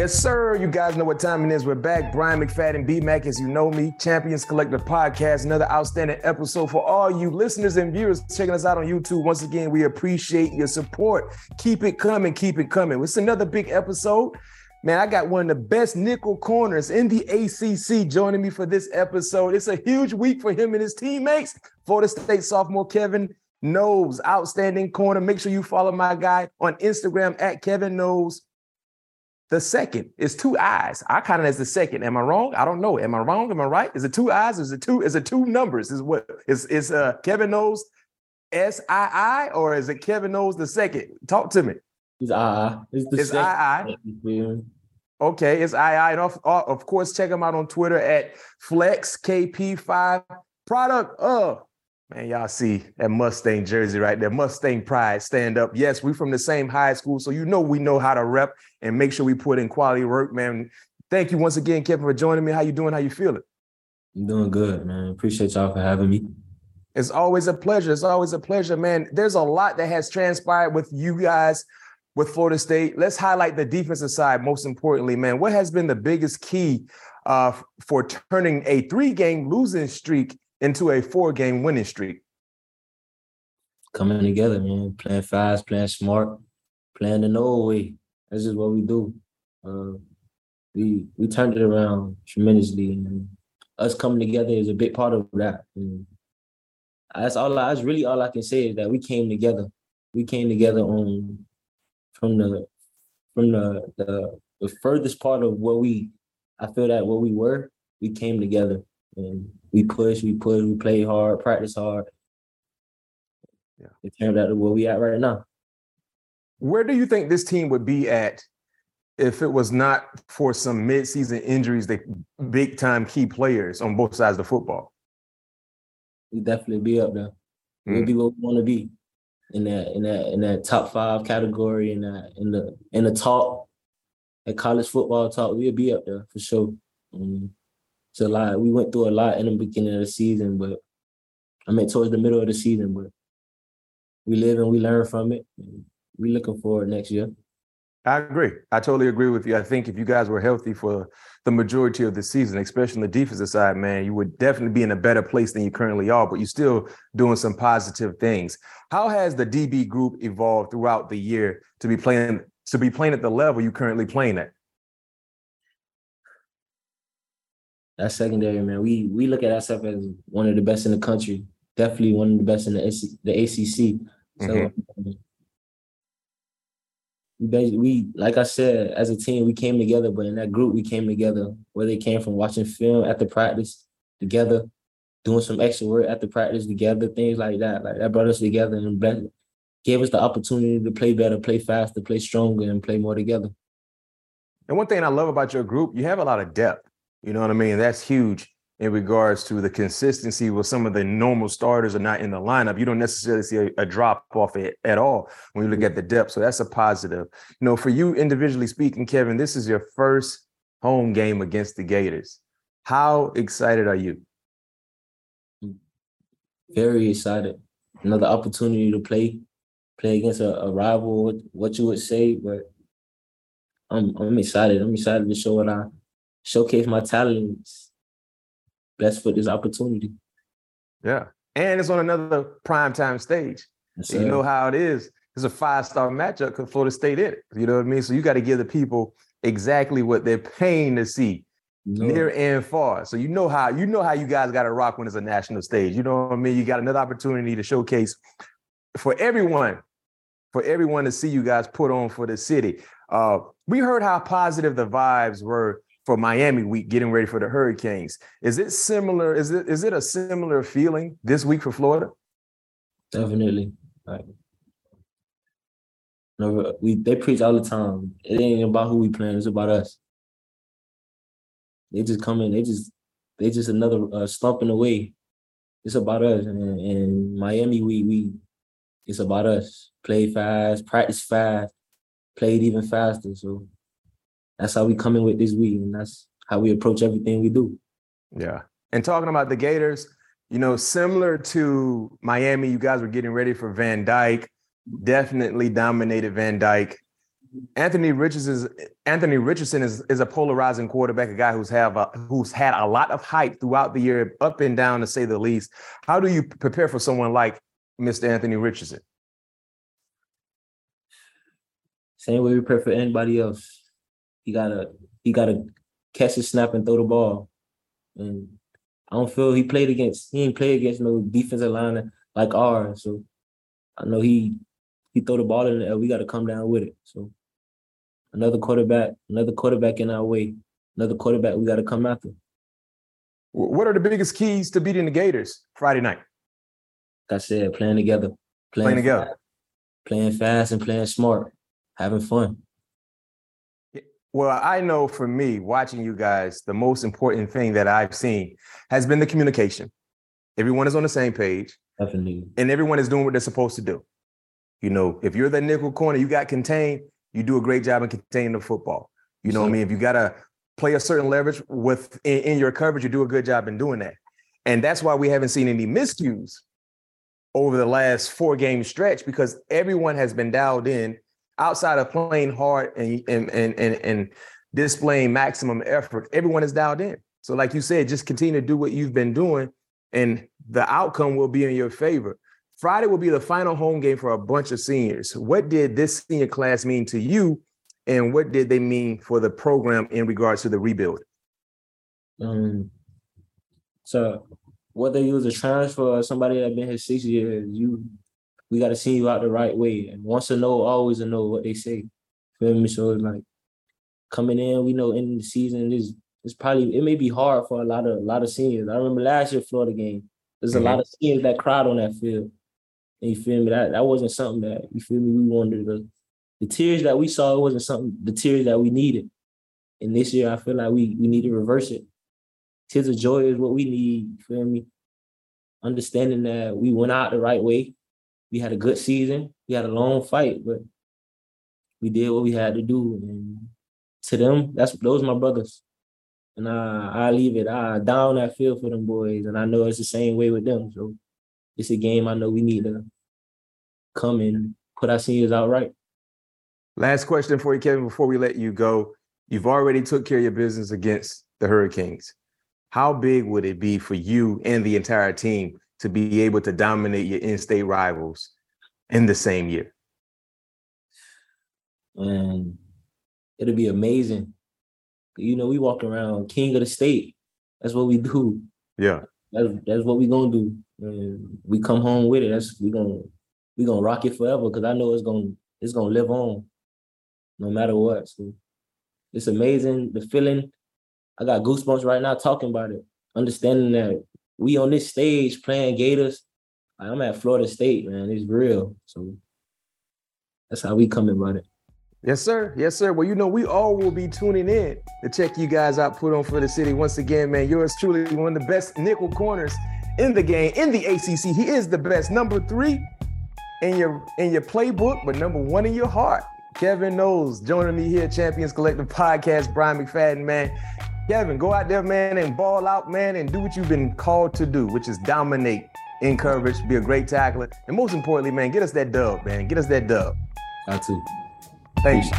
Yes, sir. You guys know what time it is. We're back. Bryant McFadden, B Mac, as you know me, Champions Collective Podcast. Another outstanding episode for all you listeners and viewers checking us out on YouTube. Once again, we appreciate your support. Keep it coming. Keep it coming. It's another big episode. Man, I got one of the best nickel corners in the ACC joining me for this episode. It's a huge week for him and his teammates. Florida State sophomore Kevin Knowles, outstanding corner. Make sure you follow my guy on Instagram at Kevin Knowles the second is two eyes. I count it as the second. Am I wrong? I don't know. Am I wrong? Am I right? Is it two eyes? Is it two? Is it two numbers? Is what is is uh Kevin Knowles S I I or is it Kevin Knowles the second? Talk to me. It's I. It's the it's I I. Okay, it's I I. And of, of course, check him out on Twitter at FlexKP5. Product of Man, y'all see that Mustang jersey right there. Mustang pride, stand up. Yes, we from the same high school, so you know we know how to rep and make sure we put in quality work, man. Thank you once again, Kevin, for joining me. How you doing? How you feeling? I'm doing good, man. Appreciate y'all for having me. It's always a pleasure. It's always a pleasure, man. There's a lot that has transpired with you guys with Florida State. Let's highlight the defensive side most importantly, man. What has been the biggest key uh, for turning a three-game losing streak into a four game winning streak? Coming together, man. Playing fast, playing smart, playing the Nole way. That's just what we do. Uh, we we turned it around tremendously, and us coming together is a big part of that. And that's all. I, that's really all I can say is that we came together. We came together on from the from the the, the furthest part of what we. I feel that what we were, we came together and we push, we push, we play hard, practice hard. Yeah. It turned out to where we at right now. Where do you think this team would be at if it was not for some midseason injuries that big time key players on both sides of the football? We definitely be up there. Mm. We'll be what we want to be in that in that in that top five category in that in the in the top at college football talk. We'll be up there for sure. Um, it's a lot. We went through a lot in the beginning of the season, but I mean towards the middle of the season, but we live and we learn from it. We're looking forward next year. I agree. I totally agree with you. I think if you guys were healthy for the majority of the season, especially on the defensive side, man, you would definitely be in a better place than you currently are, but you're still doing some positive things. How has the DB group evolved throughout the year to be playing to be playing at the level you currently playing at? That secondary, man, we we look at ourselves as one of the best in the country. Definitely one of the best in the, AC, the ACC. So mm-hmm. we we like I said, as a team, we came together. But in that group, we came together where they came from watching film at the practice together, doing some extra work at the practice together, things like that. Like that brought us together and gave us the opportunity to play better, play faster, play stronger, and play more together. And one thing I love about your group, you have a lot of depth. You know what I mean? That's huge in regards to the consistency where some of the normal starters are not in the lineup. You don't necessarily see a, a drop off at, at all when you look at the depth. So that's a positive. You know, for you individually speaking, Kevin, this is your first home game against the Gators. How excited are you? Very excited. Another opportunity to play, play against a, a rival, what you would say, but I'm I'm excited. I'm excited to show what I showcase my talents best for this opportunity. Yeah. And it's on another prime time stage. Yes, you know how it is. It's a five star matchup because Florida State in it. You know what I mean? So you got to give the people exactly what they're paying to see. No. Near and far. So you know how you know how you guys got to rock when it's a national stage. You know what I mean? You got another opportunity to showcase for everyone, for everyone to see you guys put on for the city. Uh, we heard how positive the vibes were for Miami week, getting ready for the Hurricanes. Is it similar? Is it is it a similar feeling this week for Florida? Definitely. Like, we they preach all the time. It ain't about who we playing; it's about us. They just come in. They just they just another uh, away. It's about us. And, and Miami, we we it's about us. Play fast, practice fast, played even faster. So that's how we come in with this week, and that's how we approach everything we do. Yeah. And talking about the Gators, you know, similar to Miami, you guys were getting ready for Van Dyke, definitely dominated Van Dyke. Anthony Richardson is Anthony Richardson is, is a polarizing quarterback, a guy who's have a, who's had a lot of hype throughout the year, up and down to say the least. How do you prepare for someone like Mr. Anthony Richardson? Same way we prepare for anybody else. He gotta he gotta catch a snap and throw the ball. And I don't feel he played against he ain't played against no defensive line like ours. So I know he he throw the ball in the air. We got to come down with it. So another quarterback, another quarterback in our way, another quarterback we got to come after. What are the biggest keys to beating the Gators Friday night? Like I said, playing together, playing, playing together, fast, playing fast and playing smart, having fun. Well, I know for me, watching you guys, the most important thing that I've seen has been the communication. Everyone is on the same page. Definitely. And everyone is doing what they're supposed to do. You know, if you're the nickel corner, you got contained, you do a great job in containing the football. You know what I mean? If you got to play a certain leverage with in, in, your coverage, you do a good job in doing that. And that's why we haven't seen any miscues over the last four game stretch because everyone has been dialed in outside of playing hard and and and and, and displaying maximum effort. Everyone is dialed in. So, like you said, just continue to do what you've been doing, and the outcome will be in your favor. Friday will be the final home game for a bunch of seniors. What did this senior class mean to you, and what did they mean for the program in regards to the rebuild? Um, so whether you was a transfer or somebody that been here six years, you we got to see you out the right way. And once a Nole, always a Nole what they say. Feel me? So it's like coming in, we know in the season is it's probably it may be hard for a lot of a lot of seniors. I remember last year Florida game. There's mm-hmm. a lot of seniors that cried on that field. And you feel me? That that wasn't something that you feel me. We wanted to the tears that we saw. It wasn't something the tears that we needed. And this year, I feel like we we need to reverse it. Tears of joy is what we need. You feel me? Understanding that we went out the right way. We had a good season. We had a long fight, but we did what we had to do. And to them, that's those my brothers. And I I leave it. I down that field for them boys. And I know it's the same way with them. So it's a game I know we need to come and put our seniors out right. Last question for you, Kevin, before we let you go. You've already took care of your business against the Hurricanes. How big would it be for you and the entire team to be able to dominate your in-state rivals in the same year? And it'll be amazing. You know, we walk around king of the state. That's what we do. Yeah. That's that's what we gonna do. And we come home with it. That's we gonna we gonna rock it forever because I know it's gonna it's gonna live on no matter what. So it's amazing the feeling. I got goosebumps right now talking about it. Understanding that we on this stage playing Gators. I'm at Florida State, man. It's real. So that's how we come about it. Yes, sir. Yes, sir. Well, you know, we all will be tuning in to check you guys out, put on for the city. Once again, man, yours truly one of the best nickel corners in the game, in the ACC. He is the best. Number three in your in your playbook, but number one in your heart. Kevin Knowles joining me here, Champions Collective Podcast. Bryant McFadden, man. Kevin, go out there, man, and ball out, man, and do what you've been called to do, which is dominate in coverage, be a great tackler, and most importantly, man, get us that dub, man. Get us that dub. Got to. Thanks.